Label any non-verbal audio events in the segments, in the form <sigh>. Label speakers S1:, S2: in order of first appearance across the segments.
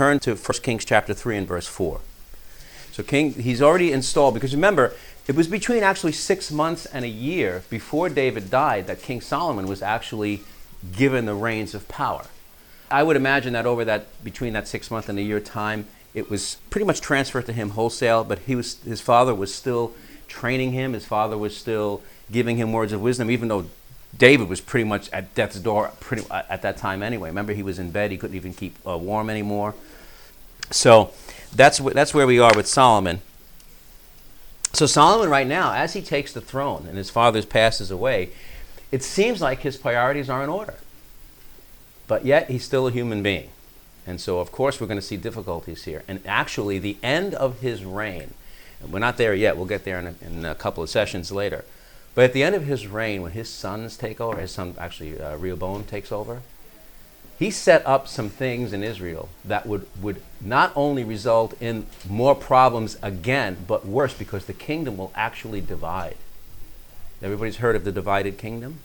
S1: turn to 1 Kings chapter 3 and verse 4. So King, he's already installed, because remember, it was between actually six months and a year before David died that King Solomon was actually given the reins of power. I would imagine that over that between that six month and a year time, it was pretty much transferred to him wholesale. But he was his father was still training him. His father was still giving him words of wisdom, even though David was pretty much at death's door pretty, at that time anyway. Remember, he was in bed; he couldn't even keep uh, warm anymore. So that's wh- that's where we are with Solomon. So Solomon, right now, as he takes the throne and his father passes away, it seems like his priorities are in order. But yet, he's still a human being. And so, of course, we're going to see difficulties here. And actually, the end of his reign, we're not there yet, we'll get there in a, in a couple of sessions later. But at the end of his reign, when his sons take over, his son actually, uh, Rehoboam takes over, he set up some things in Israel that would, would not only result in more problems again, but worse because the kingdom will actually divide. Everybody's heard of the divided kingdom?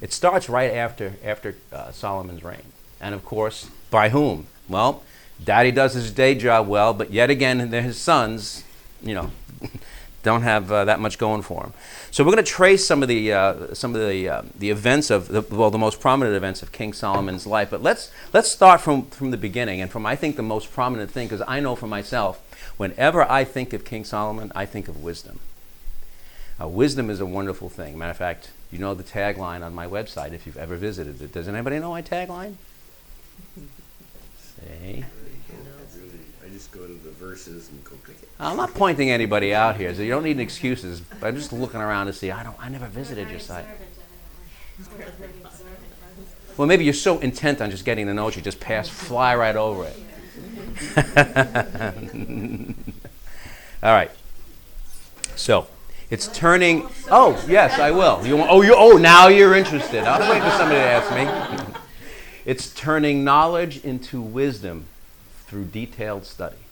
S1: It starts right after, after uh, Solomon's reign. And of course, by whom? Well, daddy does his day job well, but yet again, his sons, you know, don't have uh, that much going for them. So we're going to trace some of the uh, some of the uh, the events of the, well the most prominent events of King Solomon's life. But let's let's start from from the beginning and from I think the most prominent thing because I know for myself whenever I think of King Solomon I think of wisdom. Uh, wisdom is a wonderful thing. Matter of fact, you know the tagline on my website if you've ever visited it. Does anybody know my tagline? <laughs> Say.
S2: Go to the verses and go click it.
S1: I'm not pointing anybody out here, so you don't need excuses. I'm just looking around to see. I don't. I never visited your site. Well, maybe you're so intent on just getting the notes, you just pass, fly right over it. <laughs> All right. So, it's turning. Oh, yes, I will. You want, oh, you. Oh, now you're interested. I was waiting for somebody to ask me. <laughs> It's turning knowledge into wisdom through detailed study.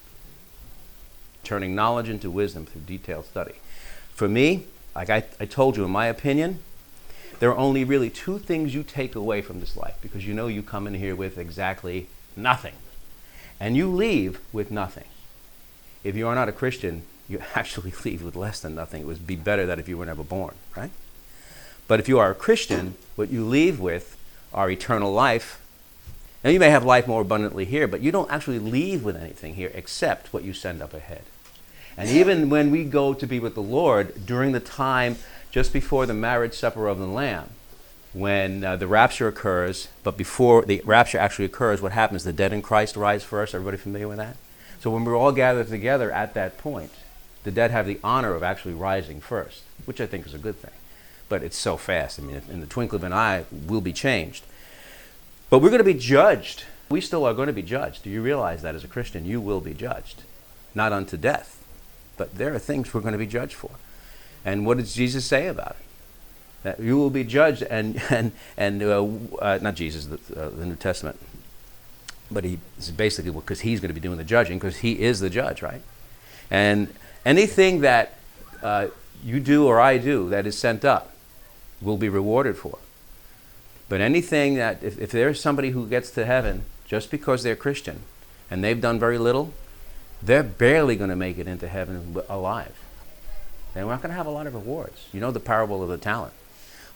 S1: Turning knowledge into wisdom through detailed study. For me, like I, I told you, in my opinion, there are only really two things you take away from this life because you know you come in here with exactly nothing. And you leave with nothing. If you are not a Christian, you <laughs> actually leave with less than nothing. It would be better that if you were never born, right? But if you are a Christian, what you leave with are eternal life now, you may have life more abundantly here, but you don't actually leave with anything here except what you send up ahead. And even when we go to be with the Lord during the time just before the marriage supper of the Lamb, when uh, the rapture occurs, but before the rapture actually occurs, what happens? The dead in Christ rise first. Everybody familiar with that? So when we're all gathered together at that point, the dead have the honor of actually rising first, which I think is a good thing. But it's so fast. I mean, in the twinkle of an eye, we'll be changed. But we're going to be judged. We still are going to be judged. Do you realize that as a Christian? You will be judged. Not unto death, but there are things we're going to be judged for. And what does Jesus say about it? That you will be judged, and, and, and uh, uh, not Jesus, the, uh, the New Testament, but he basically because he's going to be doing the judging because he is the judge, right? And anything that uh, you do or I do that is sent up will be rewarded for. But anything that, if, if there's somebody who gets to heaven just because they're Christian and they've done very little, they're barely going to make it into heaven alive. They're not going to have a lot of rewards. You know the parable of the talent.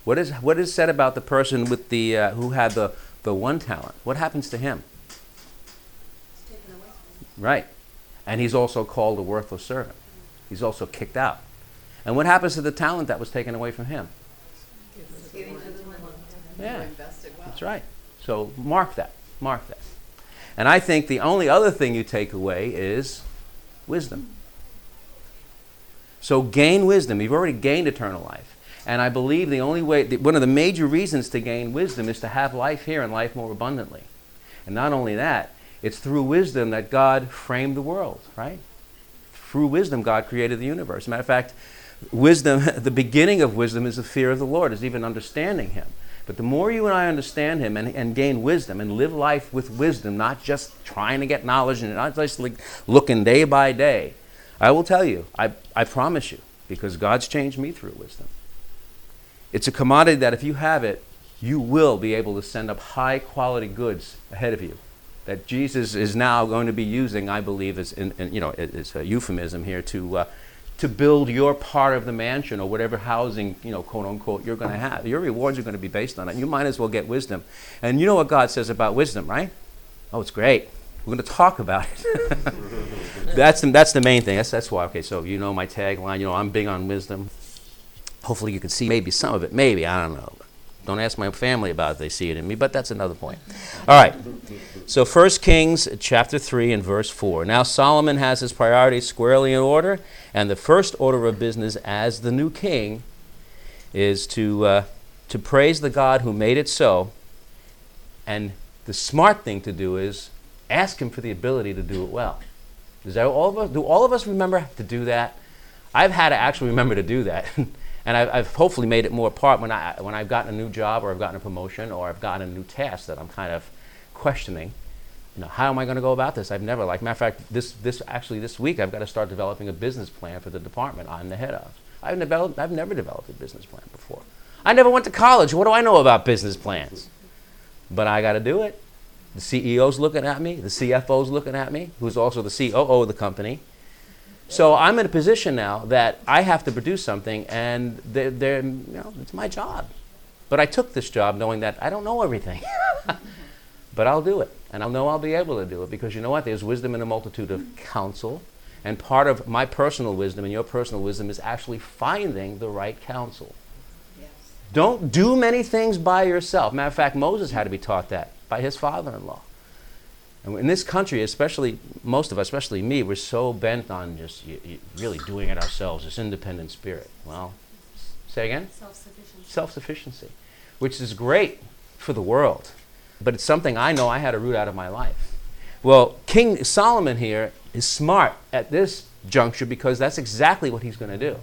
S1: What is, what is said about the person with the, uh, who had the, the one talent? What happens to him? Right. And he's also called a worthless servant. He's also kicked out. And what happens to the talent that was taken away from him? Yeah, that's right. So mark that. Mark that. And I think the only other thing you take away is wisdom. So gain wisdom. You've already gained eternal life. And I believe the only way, one of the major reasons to gain wisdom is to have life here and life more abundantly. And not only that, it's through wisdom that God framed the world, right? Through wisdom, God created the universe. As a matter of fact, wisdom, <laughs> the beginning of wisdom is the fear of the Lord, is even understanding Him. But the more you and I understand Him and, and gain wisdom and live life with wisdom, not just trying to get knowledge and not just like looking day by day, I will tell you, I, I promise you, because God's changed me through wisdom. It's a commodity that if you have it, you will be able to send up high quality goods ahead of you. that Jesus is now going to be using, I believe, is in, in, you know, it's a euphemism here to uh, to build your part of the mansion or whatever housing, you know, quote unquote, you're going to have. Your rewards are going to be based on it. You might as well get wisdom. And you know what God says about wisdom, right? Oh, it's great. We're going to talk about it. <laughs> that's, the, that's the main thing. That's, that's why. Okay, so you know my tagline. You know, I'm big on wisdom. Hopefully, you can see maybe some of it. Maybe. I don't know. Don't ask my family about it. They see it in me, but that's another point. All right. So 1 Kings chapter 3 and verse 4. Now Solomon has his priorities squarely in order, and the first order of business as the new king is to, uh, to praise the God who made it so. And the smart thing to do is ask him for the ability to do it well. Does all of us, do all of us remember to do that? I've had to actually remember to do that. <laughs> and I've, I've, hopefully made it more part when, I, when I've gotten a new job or I've gotten a promotion or I've gotten a new task that I'm kind of questioning. You know, how am I going to go about this? I've never, like, matter of fact, this, this actually this week I've got to start developing a business plan for the department I'm the head of. I've, developed, I've never developed a business plan before. I never went to college. What do I know about business plans? But I got to do it. The CEO's looking at me, the CFO's looking at me, who's also the COO of the company. So I'm in a position now that I have to produce something, and they're, they're, you know, it's my job. But I took this job knowing that I don't know everything. <laughs> but I'll do it. And I'll know I'll be able to do it because you know what? There's wisdom in a multitude of counsel. And part of my personal wisdom and your personal wisdom is actually finding the right counsel. Yes. Don't do many things by yourself. Matter of fact, Moses had to be taught that by his father in law. And in this country, especially most of us, especially me, we're so bent on just y- y- really doing it ourselves, this independent spirit. Well, say again?
S3: Self sufficiency.
S1: Self sufficiency, which is great for the world but it's something I know I had to root out of my life. Well, King Solomon here is smart at this juncture because that's exactly what he's going to do.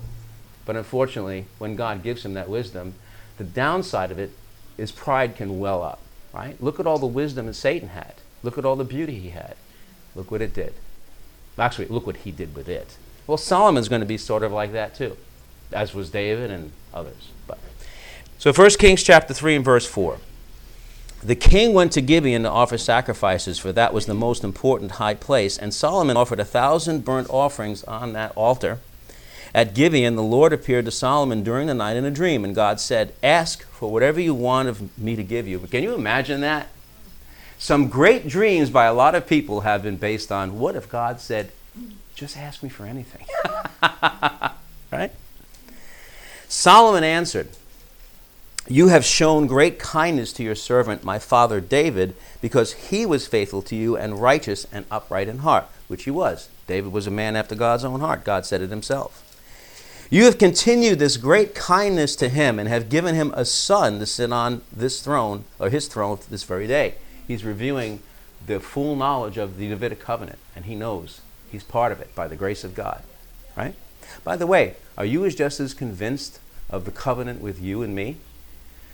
S1: But unfortunately, when God gives him that wisdom, the downside of it is pride can well up, right? Look at all the wisdom that Satan had. Look at all the beauty he had. Look what it did. Actually, look what he did with it. Well, Solomon's going to be sort of like that too, as was David and others. But so 1 Kings chapter 3 and verse 4. The king went to Gibeon to offer sacrifices, for that was the most important high place. And Solomon offered a thousand burnt offerings on that altar. At Gibeon, the Lord appeared to Solomon during the night in a dream, and God said, Ask for whatever you want of me to give you. But can you imagine that? Some great dreams by a lot of people have been based on what if God said, Just ask me for anything? <laughs> right? Solomon answered, you have shown great kindness to your servant, my father David, because he was faithful to you and righteous and upright in heart, which he was. David was a man after God's own heart. God said it himself. You have continued this great kindness to him and have given him a son to sit on this throne, or his throne, this very day. He's reviewing the full knowledge of the Davidic covenant, and he knows he's part of it by the grace of God. Right? By the way, are you as just as convinced of the covenant with you and me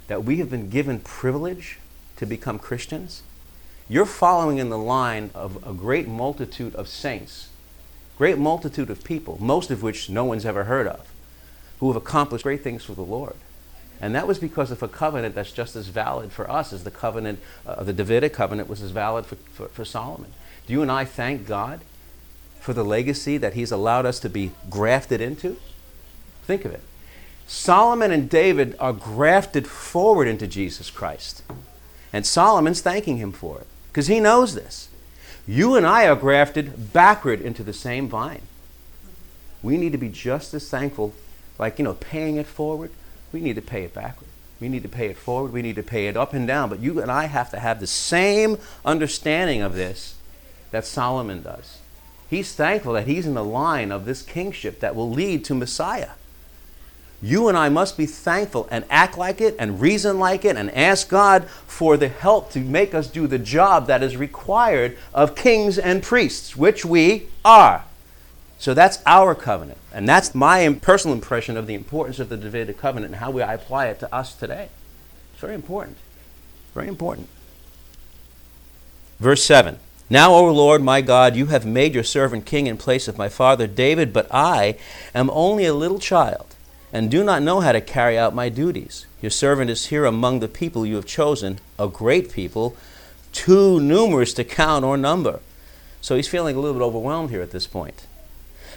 S1: that we have been given privilege to become Christians, you're following in the line of a great multitude of saints, great multitude of people, most of which no one's ever heard of, who have accomplished great things for the Lord. And that was because of a covenant that's just as valid for us as the covenant, uh, the Davidic covenant was as valid for, for, for Solomon. Do you and I thank God for the legacy that He's allowed us to be grafted into? Think of it. Solomon and David are grafted forward into Jesus Christ. And Solomon's thanking him for it because he knows this. You and I are grafted backward into the same vine. We need to be just as thankful, like, you know, paying it forward. We need to pay it backward. We need to pay it forward. We need to pay it up and down. But you and I have to have the same understanding of this that Solomon does. He's thankful that he's in the line of this kingship that will lead to Messiah. You and I must be thankful and act like it and reason like it and ask God for the help to make us do the job that is required of kings and priests, which we are. So that's our covenant. And that's my personal impression of the importance of the Davidic covenant and how I apply it to us today. It's very important. Very important. Verse 7 Now, O Lord my God, you have made your servant king in place of my father David, but I am only a little child and do not know how to carry out my duties. Your servant is here among the people you have chosen, a great people, too numerous to count or number. So he's feeling a little bit overwhelmed here at this point.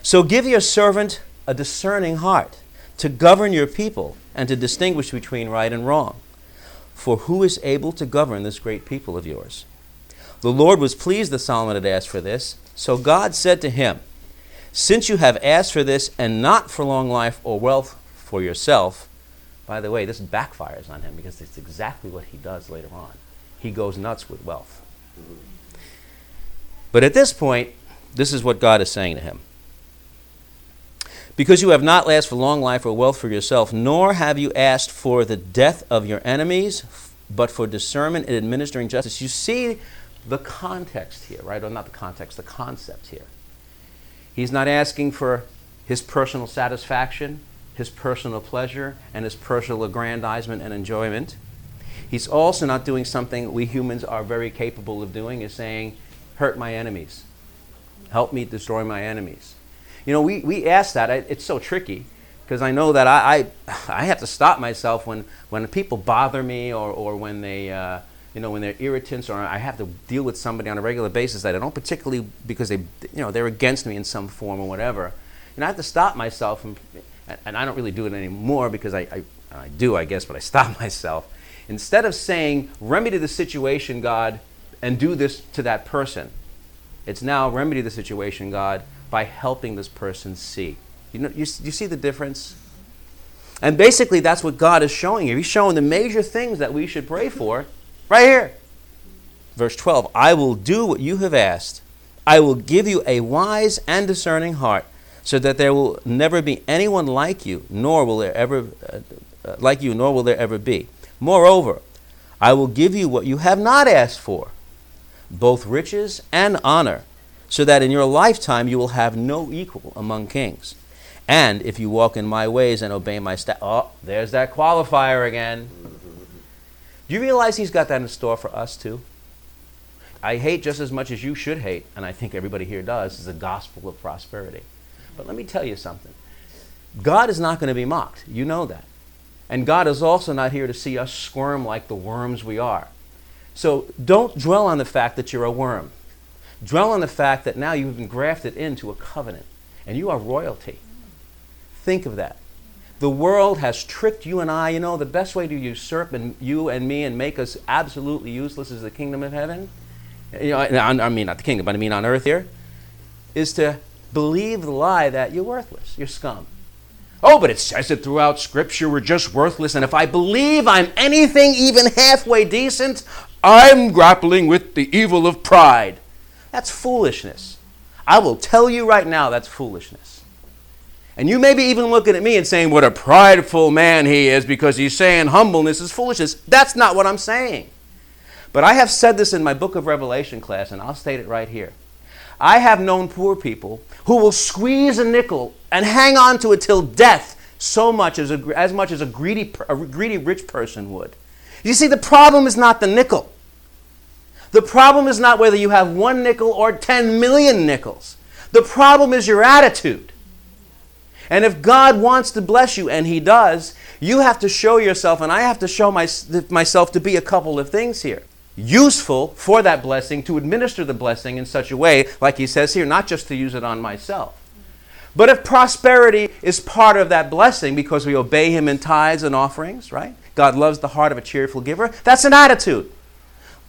S1: So give your servant a discerning heart to govern your people and to distinguish between right and wrong. For who is able to govern this great people of yours? The Lord was pleased that Solomon had asked for this. So God said to him, Since you have asked for this and not for long life or wealth for yourself, by the way, this backfires on him because it's exactly what he does later on. He goes nuts with wealth. But at this point, this is what God is saying to him. Because you have not asked for long life or wealth for yourself, nor have you asked for the death of your enemies, but for discernment and administering justice. You see the context here, right? Or not the context, the concept here. He's not asking for his personal satisfaction, his personal pleasure, and his personal aggrandizement and enjoyment. He's also not doing something we humans are very capable of doing, is saying, hurt my enemies. Help me destroy my enemies. You know, we, we ask that. It's so tricky because I know that I, I, <sighs> I, have to stop myself when, when people bother me or, or when they, uh, you know, when they're irritants or I have to deal with somebody on a regular basis that I don't particularly because they, you know, they're against me in some form or whatever. And I have to stop myself, and, and I don't really do it anymore because I, I, I do, I guess, but I stop <laughs> myself. Instead of saying, remedy the situation, God, and do this to that person, it's now remedy the situation, God, by helping this person see. You, know, you, you see the difference? And basically, that's what God is showing you. He's showing the major things that we should pray for right here. Verse 12 I will do what you have asked. I will give you a wise and discerning heart, so that there will never be anyone like you, nor will there ever uh, uh, like you, nor will there ever be. Moreover, I will give you what you have not asked for, both riches and honor so that in your lifetime you will have no equal among kings. And if you walk in my ways and obey my sta- oh, there's that qualifier again. Do you realize he's got that in store for us too? I hate just as much as you should hate, and I think everybody here does, is the gospel of prosperity. But let me tell you something. God is not going to be mocked. You know that. And God is also not here to see us squirm like the worms we are. So don't dwell on the fact that you're a worm. Dwell on the fact that now you've been grafted into a covenant and you are royalty. Think of that. The world has tricked you and I. You know, the best way to usurp and you and me and make us absolutely useless is the kingdom of heaven. You know, I mean, not the kingdom, but I mean on earth here, is to believe the lie that you're worthless, you're scum. Oh, but it says it throughout Scripture, we're just worthless. And if I believe I'm anything even halfway decent, I'm grappling with the evil of pride. That's foolishness. I will tell you right now that's foolishness. And you may be even looking at me and saying, What a prideful man he is because he's saying humbleness is foolishness. That's not what I'm saying. But I have said this in my book of Revelation class, and I'll state it right here. I have known poor people who will squeeze a nickel and hang on to it till death so much as, a, as much as a greedy, a greedy rich person would. You see, the problem is not the nickel. The problem is not whether you have one nickel or 10 million nickels. The problem is your attitude. And if God wants to bless you, and He does, you have to show yourself, and I have to show my, myself to be a couple of things here. Useful for that blessing, to administer the blessing in such a way, like He says here, not just to use it on myself. But if prosperity is part of that blessing because we obey Him in tithes and offerings, right? God loves the heart of a cheerful giver, that's an attitude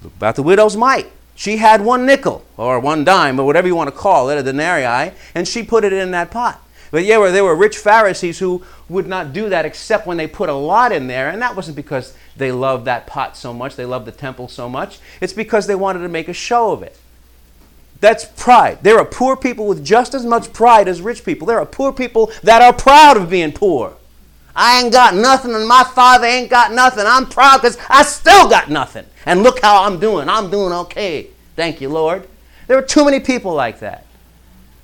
S1: Look about the widow's mite. She had one nickel or one dime or whatever you want to call it, a denarii, and she put it in that pot. But yeah, there were rich Pharisees who would not do that except when they put a lot in there, and that wasn't because they loved that pot so much, they loved the temple so much. It's because they wanted to make a show of it. That's pride. There are poor people with just as much pride as rich people. There are poor people that are proud of being poor. I ain't got nothing, and my father ain't got nothing. I'm proud because I still got nothing. And look how I'm doing. I'm doing okay. Thank you, Lord. There are too many people like that.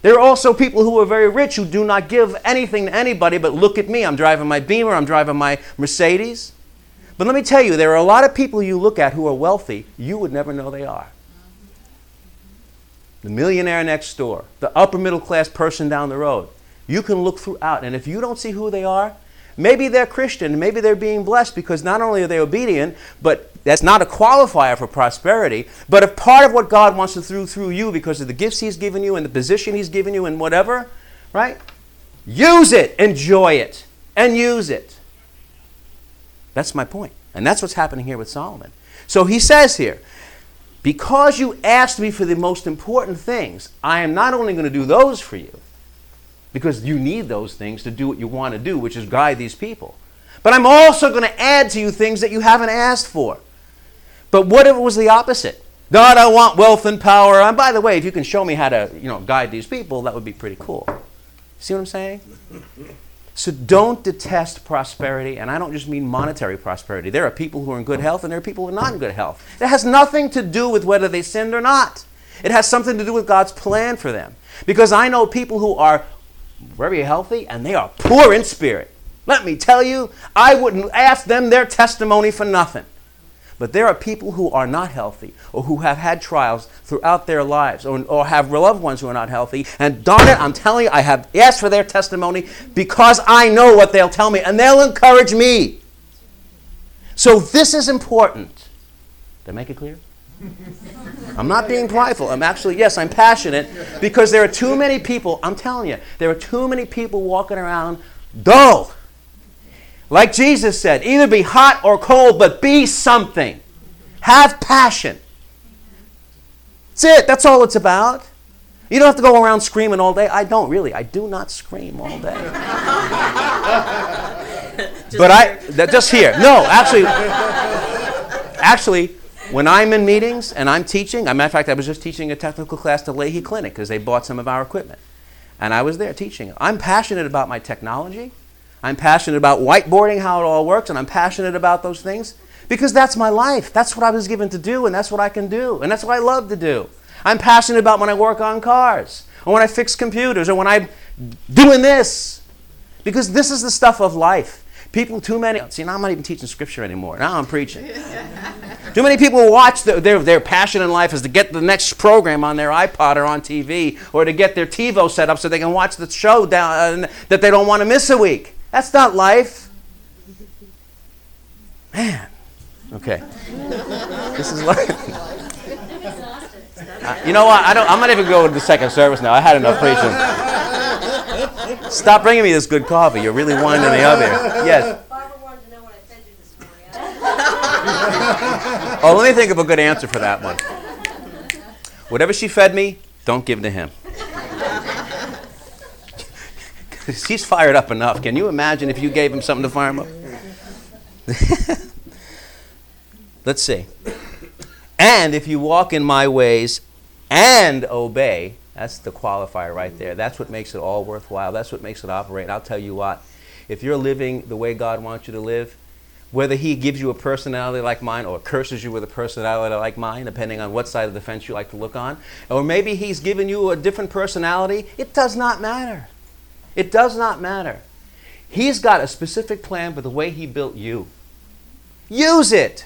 S1: There are also people who are very rich who do not give anything to anybody, but look at me. I'm driving my Beamer, I'm driving my Mercedes. But let me tell you, there are a lot of people you look at who are wealthy, you would never know they are. The millionaire next door, the upper middle class person down the road. You can look throughout, and if you don't see who they are, maybe they're Christian, maybe they're being blessed because not only are they obedient, but that's not a qualifier for prosperity, but if part of what God wants to do through you because of the gifts He's given you and the position He's given you and whatever, right? Use it, enjoy it, and use it. That's my point. And that's what's happening here with Solomon. So he says here, because you asked me for the most important things, I am not only going to do those for you, because you need those things to do what you want to do, which is guide these people. But I'm also going to add to you things that you haven't asked for. But what if it was the opposite? God, I want wealth and power. And by the way, if you can show me how to, you know, guide these people, that would be pretty cool. See what I'm saying? So don't detest prosperity, and I don't just mean monetary prosperity. There are people who are in good health and there are people who are not in good health. It has nothing to do with whether they sinned or not. It has something to do with God's plan for them. Because I know people who are very healthy and they are poor in spirit. Let me tell you, I wouldn't ask them their testimony for nothing. But there are people who are not healthy or who have had trials throughout their lives or, or have loved ones who are not healthy. And darn it, I'm telling you, I have asked for their testimony because I know what they'll tell me and they'll encourage me. So this is important. Did I make it clear? I'm not being prideful. I'm actually, yes, I'm passionate because there are too many people, I'm telling you, there are too many people walking around dull like Jesus said, either be hot or cold, but be something. Have passion. That's it. That's all it's about. You don't have to go around screaming all day. I don't really. I do not scream all day. <laughs> but I that, just here. No, actually, actually, when I'm in meetings and I'm teaching, a matter of fact, I was just teaching a technical class to Lahey Clinic because they bought some of our equipment, and I was there teaching. I'm passionate about my technology. I'm passionate about whiteboarding, how it all works, and I'm passionate about those things because that's my life. That's what I was given to do, and that's what I can do, and that's what I love to do. I'm passionate about when I work on cars, or when I fix computers, or when I'm doing this, because this is the stuff of life. People, too many, see, now I'm not even teaching scripture anymore. Now I'm preaching. <laughs> too many people watch the, their, their passion in life is to get the next program on their iPod or on TV, or to get their TiVo set up so they can watch the show down, uh, that they don't want to miss a week. That's not life. Man. Okay. This is life. <laughs> Uh, you know what? I don't. I'm not even going to the second service now. I had enough preaching. Stop bringing me this good coffee. You're really winding me up here. Yes. <laughs> oh, let me think of a good answer for that one. Whatever she fed me, don't give to him. <laughs> he's fired up enough. Can you imagine if you gave him something to fire him up? <laughs> Let's see. And if you walk in my ways and obey, that's the qualifier right there. That's what makes it all worthwhile. That's what makes it operate. And I'll tell you what, if you're living the way God wants you to live, whether He gives you a personality like mine or curses you with a personality like mine, depending on what side of the fence you like to look on, or maybe He's given you a different personality, it does not matter. It does not matter. He's got a specific plan for the way He built you. Use it.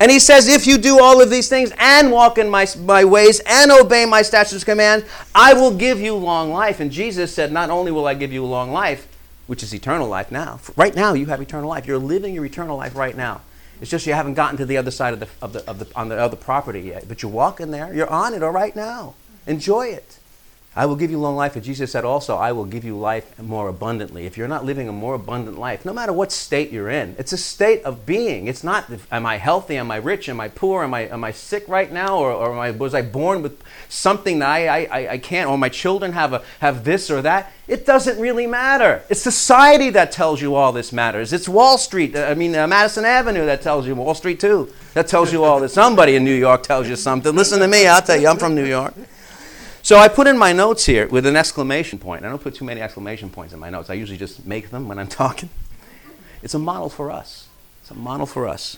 S1: And he says, if you do all of these things and walk in my, my ways and obey my statutes and commands, I will give you long life. And Jesus said, not only will I give you long life, which is eternal life now. Right now, you have eternal life. You're living your eternal life right now. It's just you haven't gotten to the other side of the, of the, of the, on the other property yet. But you're walking there. You're on it all right now. Enjoy it. I will give you long life, but Jesus said also, I will give you life more abundantly. If you're not living a more abundant life, no matter what state you're in, it's a state of being. It's not, am I healthy? Am I rich? Am I poor? Am I, am I sick right now? Or, or I, was I born with something that I, I, I can't? Or my children have, a, have this or that? It doesn't really matter. It's society that tells you all this matters. It's Wall Street, I mean, uh, Madison Avenue that tells you, Wall Street too, that tells you all this. Somebody in New York tells you something. Listen to me, I'll tell you, I'm from New York. So I put in my notes here with an exclamation point. I don't put too many exclamation points in my notes. I usually just make them when I'm <laughs> talking. It's a model for us. It's a model for us.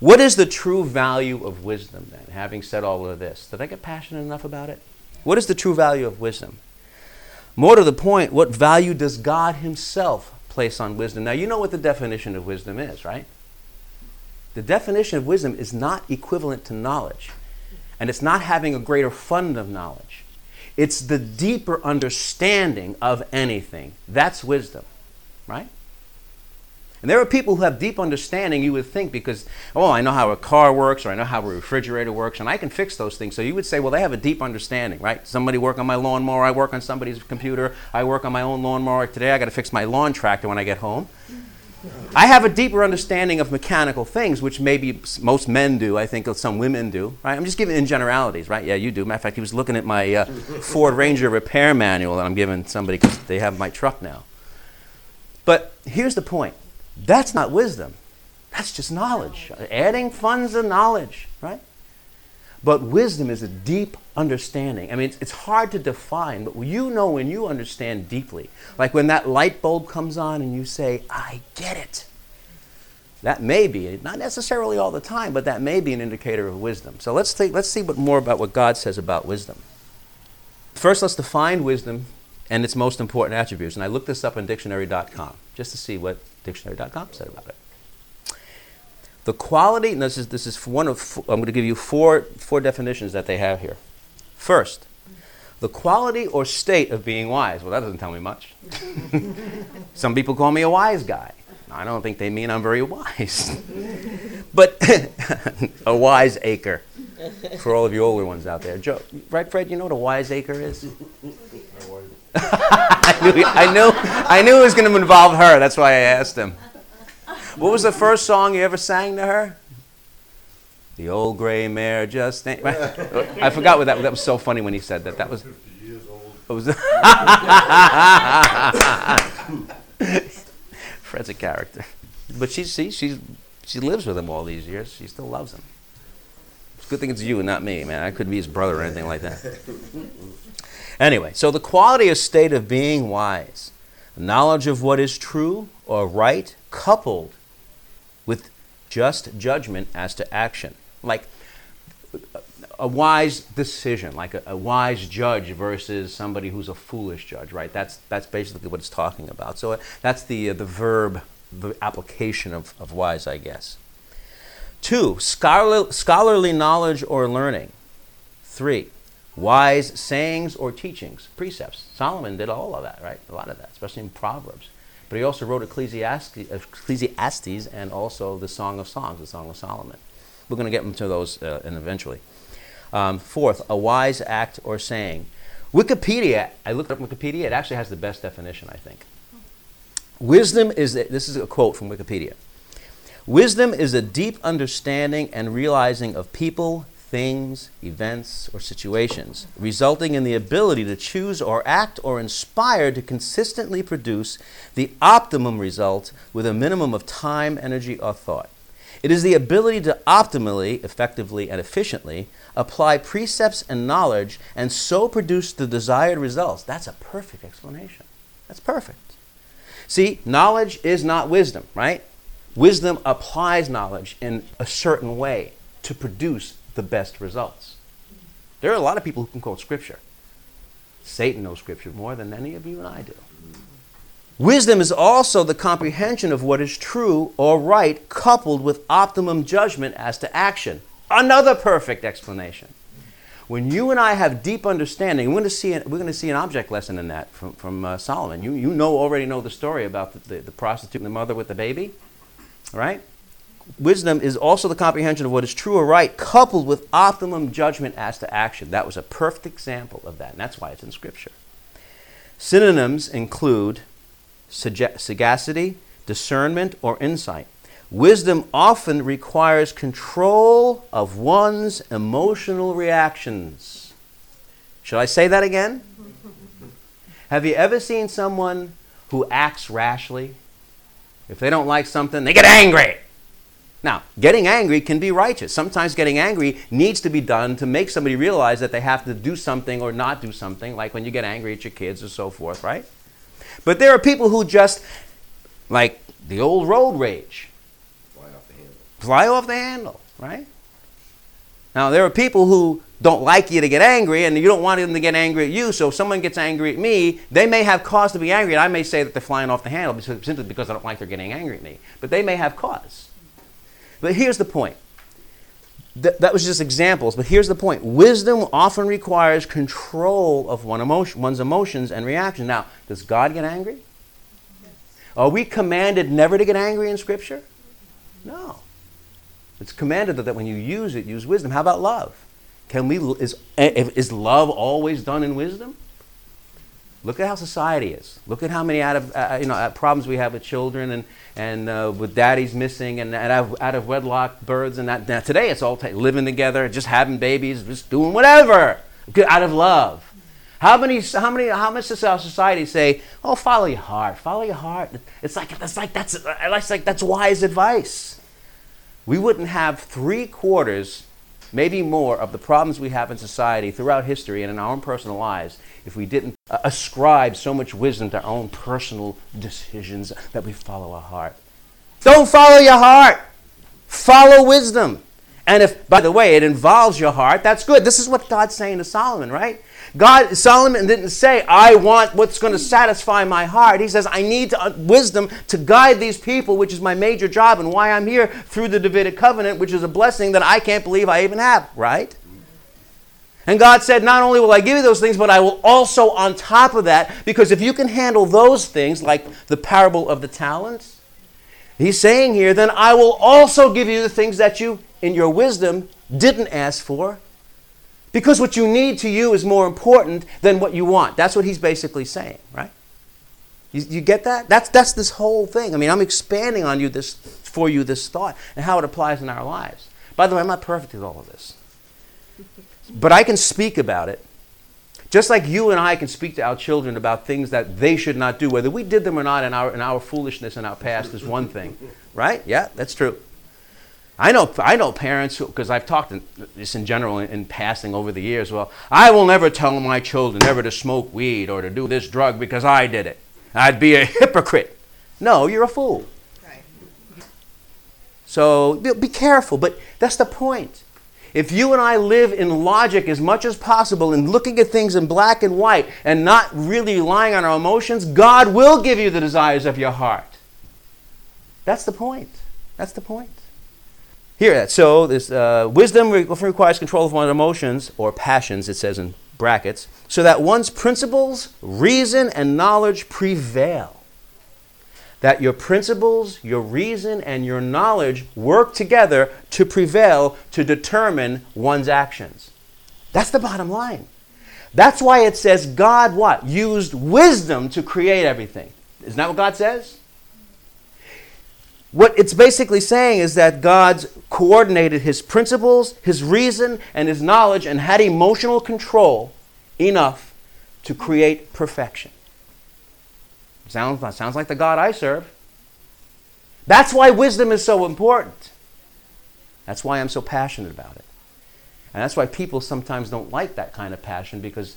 S1: What is the true value of wisdom then, having said all of this? Did I get passionate enough about it? What is the true value of wisdom? More to the point, what value does God Himself place on wisdom? Now, you know what the definition of wisdom is, right? The definition of wisdom is not equivalent to knowledge. And it's not having a greater fund of knowledge. It's the deeper understanding of anything. That's wisdom. right? And there are people who have deep understanding, you would think, because, oh, I know how a car works or I know how a refrigerator works, and I can fix those things. So you would say, well, they have a deep understanding, right? Somebody work on my lawnmower, I work on somebody's computer, I work on my own lawnmower. Today I got to fix my lawn tractor when I get home. I have a deeper understanding of mechanical things, which maybe most men do. I think some women do. Right? I'm just giving in generalities, right? Yeah, you do. Matter of fact, he was looking at my uh, <laughs> Ford Ranger repair manual that I'm giving somebody because they have my truck now. But here's the point that's not wisdom. That's just knowledge. Adding funds of knowledge, right? But wisdom is a deep understanding. I mean, it's, hard to define, but you know when you understand deeply. Like when that light bulb comes on and you say, I get it. That may be, not necessarily all the time, but that may be an indicator of wisdom. So let's, think, let's see what more about what God says about wisdom. First, let's define wisdom and its most important attributes. And I looked this up on dictionary.com just to see what dictionary.com said about it. The quality, and this is, this is one of, I'm going to give you four, four definitions that they have here. First, the quality or state of being wise. Well, that doesn't tell me much. <laughs> Some people call me a wise guy. I don't think they mean I'm very wise. <laughs> but <laughs> a wise acre for all of you older ones out there. Joe, right, Fred? You know what a wise acre is? I, knew, I knew I knew it was going to involve her. That's why I asked him. What was the first song you ever sang to her? The old gray mare just ain't. <laughs> I forgot what that. That was so funny when he said that. That was. was <laughs> Fred's a character, but she see she's she lives with him all these years. She still loves him. It's a good thing it's you and not me, man. I couldn't be his brother or anything like that. <laughs> Anyway, so the quality or state of being wise, knowledge of what is true or right, coupled with just judgment as to action. Like a wise decision, like a, a, wise judge versus somebody who's a foolish judge, right? That's, that's basically what it's talking about. So uh, that's the, uh, the verb, the application of, of wise, I guess. Two, scholar, scholarly knowledge or learning. Three, wise sayings or teachings, precepts. Solomon did all of that, right? A lot of that, especially in Proverbs. But he also wrote Ecclesiastes, Ecclesiastes and also the Song of Songs, the Song of Solomon. We're going to get into those uh, and eventually. Um, fourth, a wise act or saying. Wikipedia, I looked up Wikipedia, it actually has the best definition, I think. Wisdom is, this is a quote from Wikipedia. Wisdom is a deep understanding and realizing of people, things, events, or situations, resulting in the ability to choose or act or inspire to consistently produce the optimum result with a minimum of time, energy, or thought. It is the ability to optimally, effectively, and efficiently apply precepts and knowledge and so produce the desired results. That's a perfect explanation. That's perfect. See, knowledge is not wisdom, right? Wisdom applies knowledge in a certain way to produce the best results. There are a lot of people who can quote Scripture. Satan knows Scripture more than any of you and I do. Wisdom is also the comprehension of what is true or right, coupled with optimum judgment as to action. Another perfect explanation. When you and I have deep understanding, we're going to see, we're going to see an object lesson in that from, from uh, Solomon. You, you know, already know the story about the, the, the prostitute and the mother with the baby, right? Wisdom is also the comprehension of what is true or right, coupled with optimum judgment as to action. That was a perfect example of that, and that's why it's in Scripture. Synonyms include sagacity, discernment, or insight. Wisdom often requires control of one's emotional reactions. Should I say that again? <laughs> Have you ever seen someone who acts rashly? If they don't like something, they get angry. Now, getting angry can be righteous. Sometimes getting angry needs to be done to make somebody realize that they have to do something or not do something, like when you get angry at your kids or so forth, right? But there are people who just, like the old road rage,
S2: fly off the handle.
S1: Fly off the handle, right? Now, there are people who don't like you to get angry and you don't want them to get angry at you. So if someone gets angry at me, they may have cause to be angry. And I may say that they're flying off the handle simply because I don't like they're getting angry at me. But they may have cause. But here's the point. Th- that was just examples, but here's the point. Wisdom often requires control of one emotion, one's emotions and reactions. Now, does God get angry? Are we commanded never to get angry in Scripture? No. It's commanded that when you use it, use wisdom. How about love? Can we is eh, is love always done in wisdom? Look at how society is. Look at how many out of uh, you know uh, problems we have with children and and uh, with daddies missing and out of, out of wedlock births and that. Now, today it's all t- living together, just having babies, just doing whatever out of love. How many, how many, how much does our society say, "Oh, follow your heart, follow your heart"? It's like that's like that's it's like that's wise advice. We wouldn't have three quarters, maybe more, of the problems we have in society throughout history and in our own personal lives if we didn't uh, ascribe so much wisdom to our own personal decisions that we follow our heart. Don't follow your heart. Follow wisdom. And if, by the way, it involves your heart, that's good. This is what God's saying to Solomon, right? God, Solomon didn't say, I want what's going to satisfy my heart. He says, I need to, uh, wisdom to guide these people, which is my major job and why I'm here through the Davidic covenant, which is a blessing that I can't believe I even have, right? And God said, Not only will I give you those things, but I will also, on top of that, because if you can handle those things, like the parable of the talents, He's saying here, then I will also give you the things that you, in your wisdom, didn't ask for. Because what you need to you is more important than what you want. That's what he's basically saying, right? You, you get that? That's, that's this whole thing. I mean, I'm expanding on you this, for you this thought and how it applies in our lives. By the way, I'm not perfect at all of this. But I can speak about it. Just like you and I can speak to our children about things that they should not do, whether we did them or not in our, in our foolishness in our past is one thing. Right? Yeah, that's true. I know, I know parents because I've talked in, this in general in, in, passing over the years. Well, I will never tell my children ever to smoke weed or to do this drug because I did it. I'd be a hypocrite. No, you're a fool. Right. So be careful, but that's the point. If you and I live in logic as much as possible and looking at things in black and white and not really relying on our emotions, God will give you the desires of your heart. That's the point. That's the point. Here, that so this uh, wisdom requires control of one's emotions or passions, it says in brackets, so that one's principles, reason, and knowledge prevail that your principles, your reason, and your knowledge work together to prevail to determine one's actions. That's the bottom line. That's why it says God what? Used wisdom to create everything. Isn't that what God says? What it's basically saying is that God's coordinated his principles, his reason, and his knowledge and had emotional control enough to create perfection. Sounds, sounds like the God I serve. That's why wisdom is so important. That's why I'm so passionate about it. And that's why people sometimes don't like that kind of passion because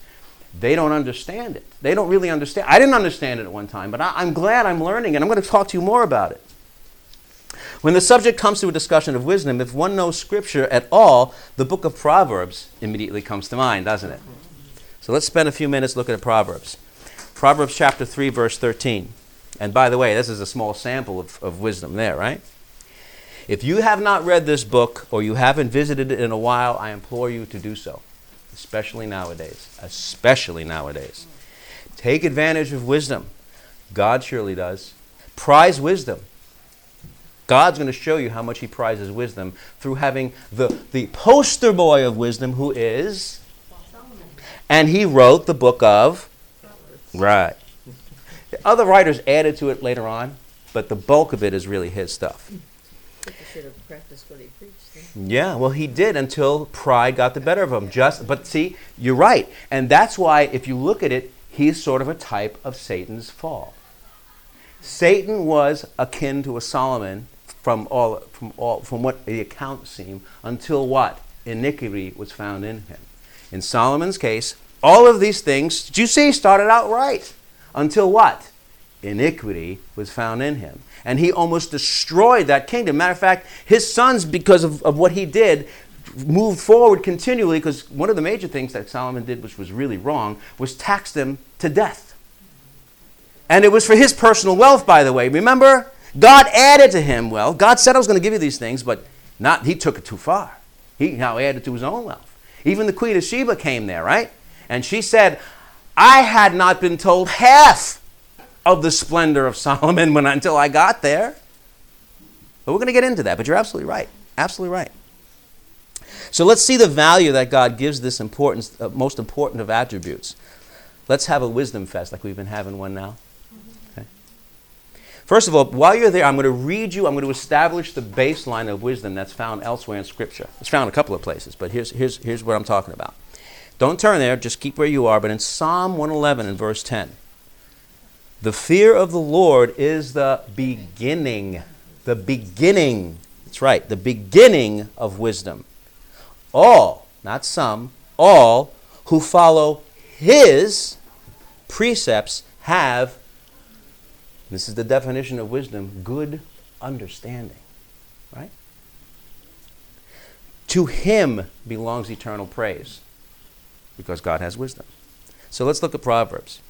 S1: they don't understand it. They don't really understand. I didn't understand it at one time, but I, am glad I'm learning, and I'm going to talk to you more about it. When the subject comes to a discussion of wisdom, if one knows Scripture at all, the book of Proverbs immediately comes to mind, doesn't it? So let's spend a few minutes looking at Proverbs. Proverbs chapter 3, verse 13. And by the way, this is a small sample of, of wisdom there, right? If you have not read this book or you haven't visited it in a while, I implore you to do so, especially nowadays. Especially nowadays. Take advantage of wisdom. God surely does. Prize wisdom. God's going to show you how much He prizes wisdom through having the, the poster boy of wisdom, who is. And he wrote the book of Right. Other writers added to it later on, but the bulk of it is really his stuff.
S3: should have practiced what he preached.
S1: Yeah, well, he did until pride got the better of him. Just, but see, you're right, and that's why if you look at it, he's sort of a type of Satan's fall. Satan was akin to a Solomon from all from all from what the accounts seem until what iniquity was found in him. In Solomon's case, all of these things, did you see, started out right. Until what? Iniquity was found in him. And he almost destroyed that kingdom. Matter of fact, his sons, because of, of what he did, moved forward continually because one of the major things that Solomon did, which was really wrong, was tax them to death. And it was for his personal wealth, by the way. Remember? God added to him wealth. God said I was going to give you these things, but not he took it too far. He now added to his own wealth. Even the Queen of Sheba came there, right? And she said, I had not been told half of the splendor of <laughs> Solomon when, until I got there. But we're going to get into that. But you're absolutely right. Absolutely right. So let's see the value that God gives this importance, uh, most important of attributes. Let's have a wisdom fest like we've been having one now. Okay. First of all, while you're there, I'm going to read you, I'm going to establish the baseline of wisdom that's found elsewhere in Scripture. It's found a couple of places, but here's, here's, here's what I'm talking about. Don't turn there, just keep where you are. But in Psalm 111 and verse 10, the fear of the Lord is the beginning, the beginning, that's right, the beginning of wisdom. All, not some, all who follow his precepts have, this is the definition of wisdom, good understanding. Right? To him belongs eternal praise because God has wisdom. So let's look at Proverbs.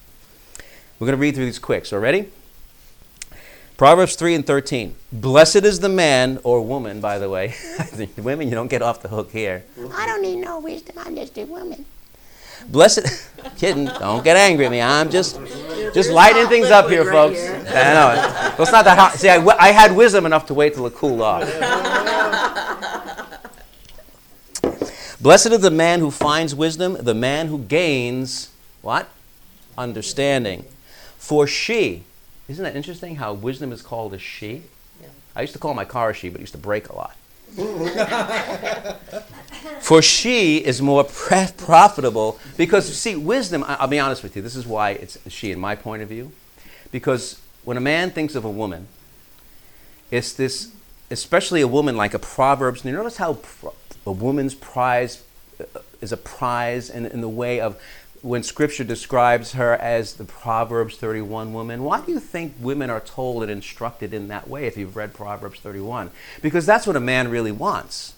S1: We're going to read through these quick. So, ready? Proverbs 3 and 13. Blessed is the man or woman, by the way. <laughs> Women, you don't get off the hook here. I don't need no wisdom. I'm just a woman. Blessed, <laughs> kidding. Don't get angry at me. I'm just, just lighting things up here, folks. I know. Well, it's not that hot. See, I, I had wisdom enough to wait till it cooled off. Blessed is the man who finds wisdom, the man who gains what? Understanding. For she, isn't that interesting how wisdom is called a she?
S3: Yeah.
S1: I used to call my car a she, but it used to break a lot. <laughs> For she is more pre- profitable because, see, wisdom, I- I'll be honest with you, this is why it's she in my point of view. Because when a man thinks of a woman, it's this, especially a woman like a Proverbs, you notice how pro- a woman's prize uh, is a prize in, in the way of when scripture describes her as the Proverbs 31 woman, why do you think women are told and instructed in that way if you've read Proverbs 31? Because that's what a man really wants.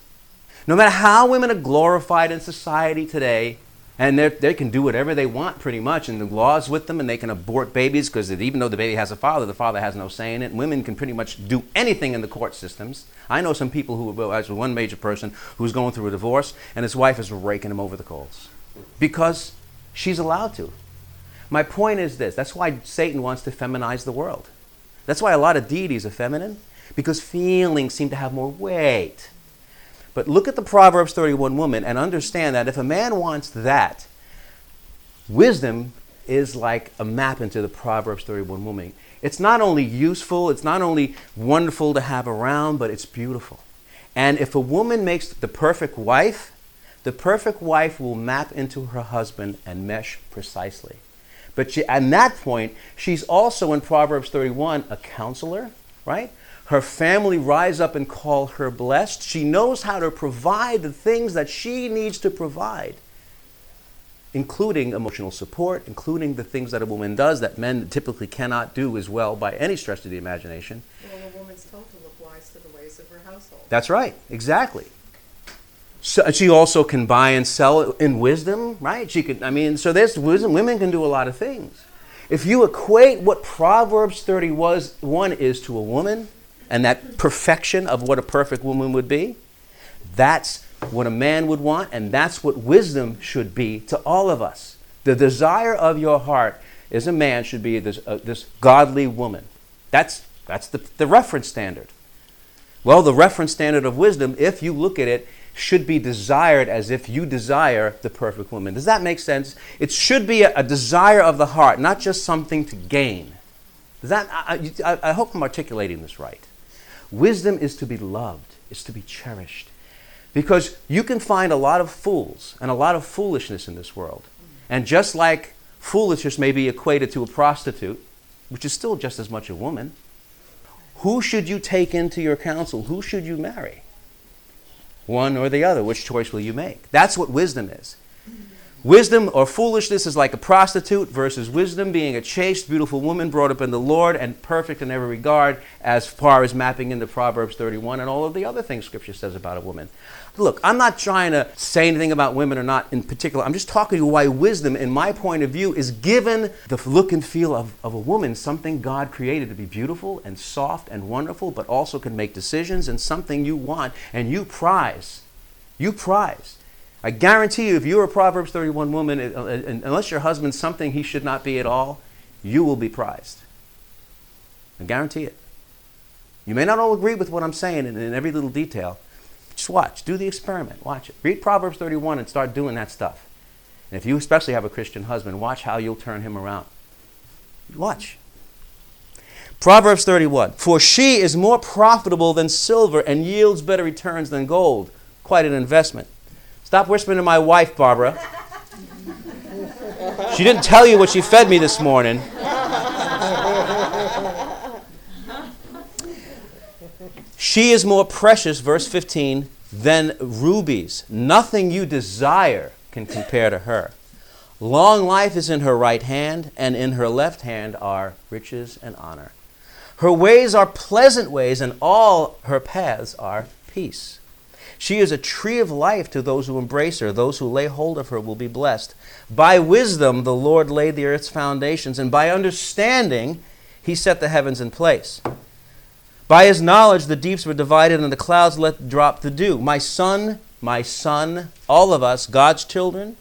S1: No matter how women are glorified in society today, and they can do whatever they want pretty much, and the law's with them, and they can abort babies because even though the baby has a father, the father has no say in it. And women can pretty much do anything in the court systems. I know some people who, as one major person who's going through a divorce, and his wife is raking him over the coals because she's allowed to. My point is this that's why Satan wants to feminize the world. That's why a lot of deities are feminine, because feelings seem to have more weight. But look at the Proverbs 31 woman and understand that if a man wants that, wisdom is like a map into the Proverbs 31 woman. It's not only useful, it's not only wonderful to have around, but it's beautiful. And if a woman makes the perfect wife, the perfect wife will map into her husband and mesh precisely. But she, at that point, she's also in Proverbs 31 a counselor, right? Her family rise up and call her blessed. She knows how to provide the things that she needs to provide, including emotional support, including the things that a woman does that men typically cannot do as well by any stretch of the imagination.
S3: Well, a woman's told to look wise to the ways of her household.
S1: That's right, exactly. So she also can buy and sell in wisdom, right? She could, I mean, so there's wisdom. Women can do a lot of things. If you equate what Proverbs 31 is to a woman and that perfection of what a perfect woman would be, that's what a man would want, and that's what wisdom should be to all of us. The desire of your heart as a man should be this, uh, this godly woman. That's, that's the, the reference standard. Well, the reference standard of wisdom, if you look at it, should be desired as if you desire the perfect woman. Does that make sense? It should be a, a desire of the heart, not just something to gain. Does that, I, I, I hope I'm articulating this right. Wisdom is to be loved, is to be cherished. Because you can find a lot of fools and a lot of foolishness in this world. And just like foolishness may be equated to a prostitute, which is still just as much a woman, who should you take into your counsel? Who should you marry? One or the other. Which choice will you make? That's what wisdom is. Wisdom or foolishness is like a prostitute versus wisdom being a chaste, beautiful woman brought up in the Lord and perfect in every regard as far as mapping into Proverbs 31 and all of the other things Scripture says about a woman. Look, I'm not trying to say anything about women or not in particular. I'm just talking to you why wisdom, in my point of view, is given the look and feel of, of a woman, something God created to be beautiful and soft and wonderful, but also can make decisions and something you want and you prize. You prize. I guarantee you, if you're a Proverbs 31 woman, uh, unless your husband's something he should not be at all, you will be prized. I guarantee it. You may not all agree with what I'm saying in, in every little detail. Just watch. Do the experiment. Watch it. Read Proverbs 31 and start doing that stuff. And if you especially have a Christian husband, watch how you'll turn him around. Watch. Proverbs 31 For she is more profitable than silver and yields better returns than gold. Quite an investment. Stop whispering to my wife, Barbara. She didn't tell you what she fed me this morning. She is more precious, verse 15, than rubies. Nothing you desire can compare to her. Long life is in her right hand, and in her left hand are riches and honor. Her ways are pleasant ways, and all her paths are peace. She is a tree of life to those who embrace her. Those who lay hold of her will be blessed. By wisdom, the Lord laid the earth's foundations, and by understanding, he set the heavens in place. By his knowledge, the deeps were divided, and the clouds let drop the dew. My son, my son, all of us, God's children,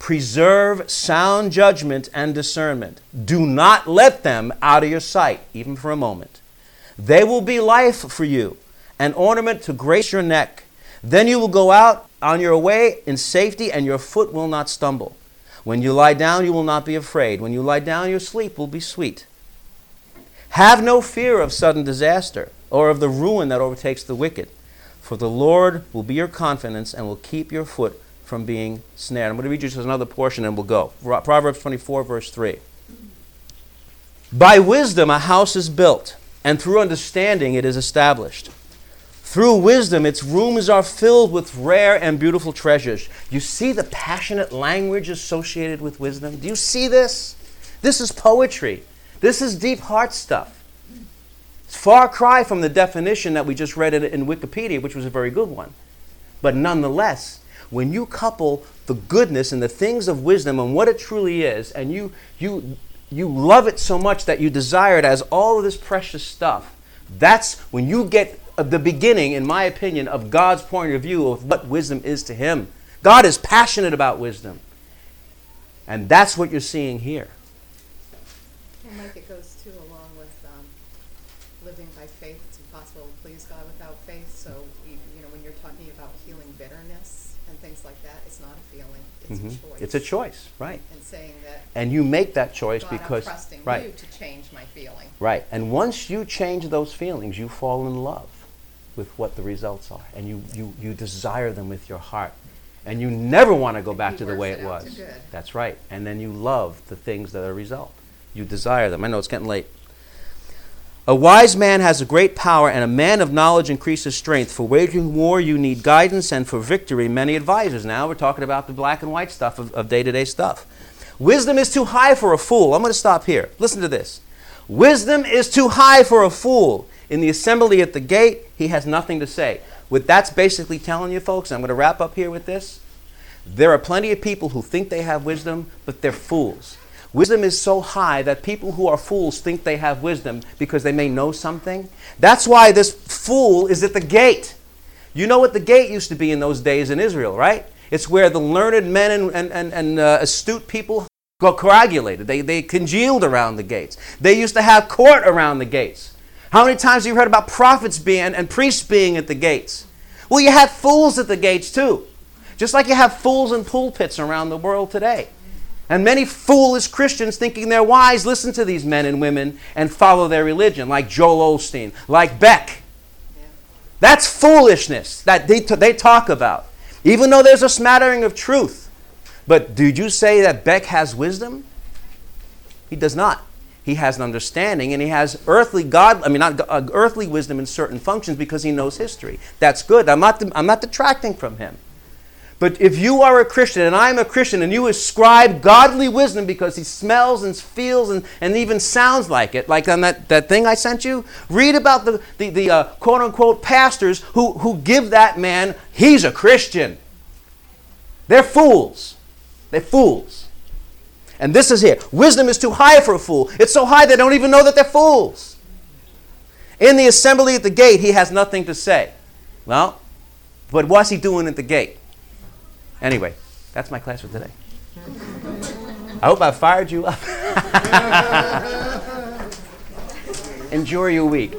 S1: preserve sound judgment and discernment. Do not let them out of your sight, even for a moment. They will be life for you, an ornament to grace your neck. Then you will go out on your way in safety, and your foot will not stumble. When you lie down, you will not be afraid. When you lie down, your sleep will be sweet. Have no fear of sudden disaster or of the ruin that overtakes the wicked, for the Lord will be your confidence and will keep your foot from being snared. I'm going to read you just another portion and we'll go. Proverbs 24, verse 3. By wisdom a house is built, and through understanding it is established. Through wisdom, its rooms are filled with rare and beautiful treasures. You see the passionate language associated with wisdom? Do you see this? This is poetry. This is deep heart stuff. It's far cry from the definition that we just read in, in Wikipedia, which was a very good one. But nonetheless, when you couple the goodness and the things of wisdom and what it truly is, and you you you love it so much that you desire it as all of this precious stuff, that's when you get the beginning, in my opinion, of God's point of view of what wisdom is to Him. God is passionate about wisdom. And that's what you're seeing here.
S3: Well, Mike, it goes too along with um, living by faith. It's impossible to please God without faith. So, you, you know, when you're talking about healing bitterness and things like that, it's not a feeling, it's
S1: Mhm.
S3: a choice.
S1: It's a choice, right?
S3: And saying that,
S1: And you make that choice
S3: God,
S1: because
S3: I'm trusting
S1: right,
S3: you to change my feeling.
S1: right. And once you change those feelings, you fall in love with what the results are, and you you you desire them with your heart, and you never want to go back to the way
S3: it
S1: it was. That's right. And then you love the things that are a result. You desire them. I know it's getting late. A wise man has a great power, and a man of knowledge increases strength. For waging war, you need guidance, and for victory, many advisors. Now we're talking about the black and white stuff of day to day stuff. Wisdom is too high for a fool. I'm going to stop here. Listen to this. Wisdom is too high for a fool. In the assembly at the gate, he has nothing to say. What that's basically telling you, folks, I'm going to wrap up here with this. There are plenty of people who think they have wisdom, but they're fools. Wisdom is so high that people who are fools think they have wisdom because they may know something. That's why this fool is at the gate. You know what the gate used to be in those days in Israel, right? It's where the learned men and, and, and, and uh, astute people got coagulated. They, they congealed around the gates. They used to have court around the gates. How many times have you heard about prophets being and priests being at the gates? Well, you have fools at the gates too. Just like you have fools in pulpits around the world today. And many foolish Christians thinking they're wise listen to these men and women and follow their religion, like Joel Osteen, like Beck. That's foolishness that they, t- they talk about, even though there's a smattering of truth. But did you say that Beck has wisdom? He does not. He has an understanding and he has earthly God, I mean, not uh, earthly wisdom in certain functions because he knows history. That's good. I'm not, I'm not detracting from him. But if you are a Christian and I'm a Christian and you ascribe godly wisdom because he smells and feels and, and even sounds like it, like on that, that thing I sent you, read about the, the, the uh, quote unquote pastors who, who give that man, he's a Christian. They're fools. They're fools. And this is here. Wisdom is too high for a fool. It's so high they don't even know that they're fools. In the assembly at the gate, he has nothing to say. Well, but what's he doing at the gate? Anyway, that's my class for today. I hope I fired you up. <laughs> Enjoy your week.